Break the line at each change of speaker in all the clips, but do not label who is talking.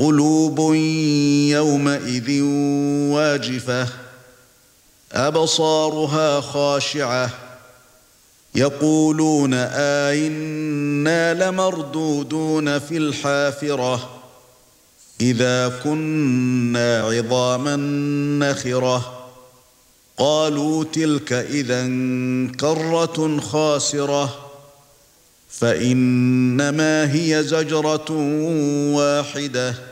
قلوب يومئذ واجفة أبصارها خاشعة يقولون ائنا لمردودون في الحافرة إذا كنا عظاما نخرة. قالوا تلك اذا كرة خاسرة فإنما هي زجرة واحدة.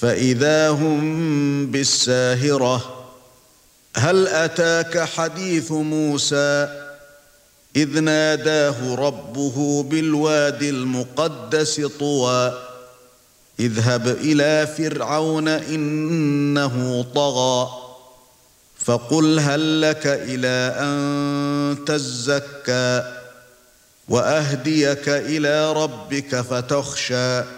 فإذا هم بالساهرة هل أتاك حديث موسى؟ إذ ناداه ربه بالوادي المقدس طوى اذهب إلى فرعون إنه طغى فقل هل لك إلى أن تزكى وأهديك إلى ربك فتخشى.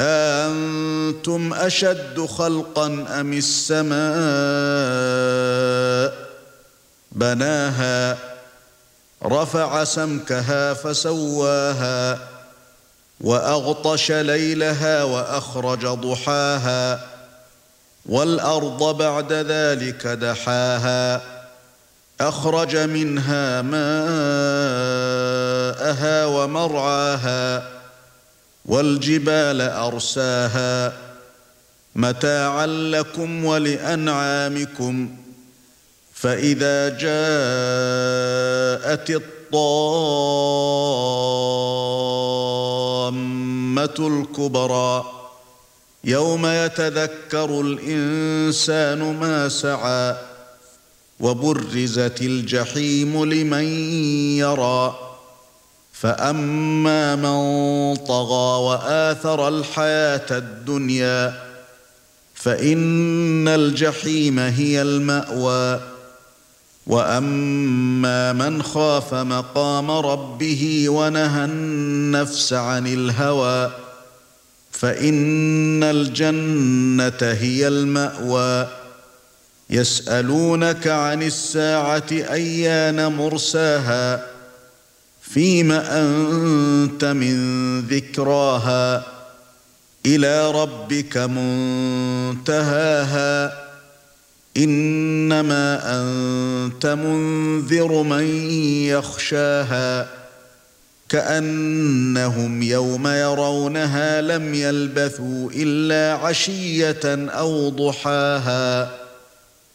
أنتم اشد خلقا ام السماء بناها رفع سمكها فسواها واغطش ليلها واخرج ضحاها والارض بعد ذلك دحاها اخرج منها ماءها ومرعاها والجبال أرساها متاعا لكم ولأنعامكم فإذا جاءت الطامة الكبرى يوم يتذكر الإنسان ما سعى وبرزت الجحيم لمن يرى. فاما من طغى واثر الحياة الدنيا فان الجحيم هي الماوى واما من خاف مقام ربه ونهى النفس عن الهوى فان الجنه هي الماوى يسالونك عن الساعة ايان مرساها فيم أنت من ذكراها إلى ربك منتهاها إنما أنت منذر من يخشاها كأنهم يوم يرونها لم يلبثوا إلا عشية أو ضحاها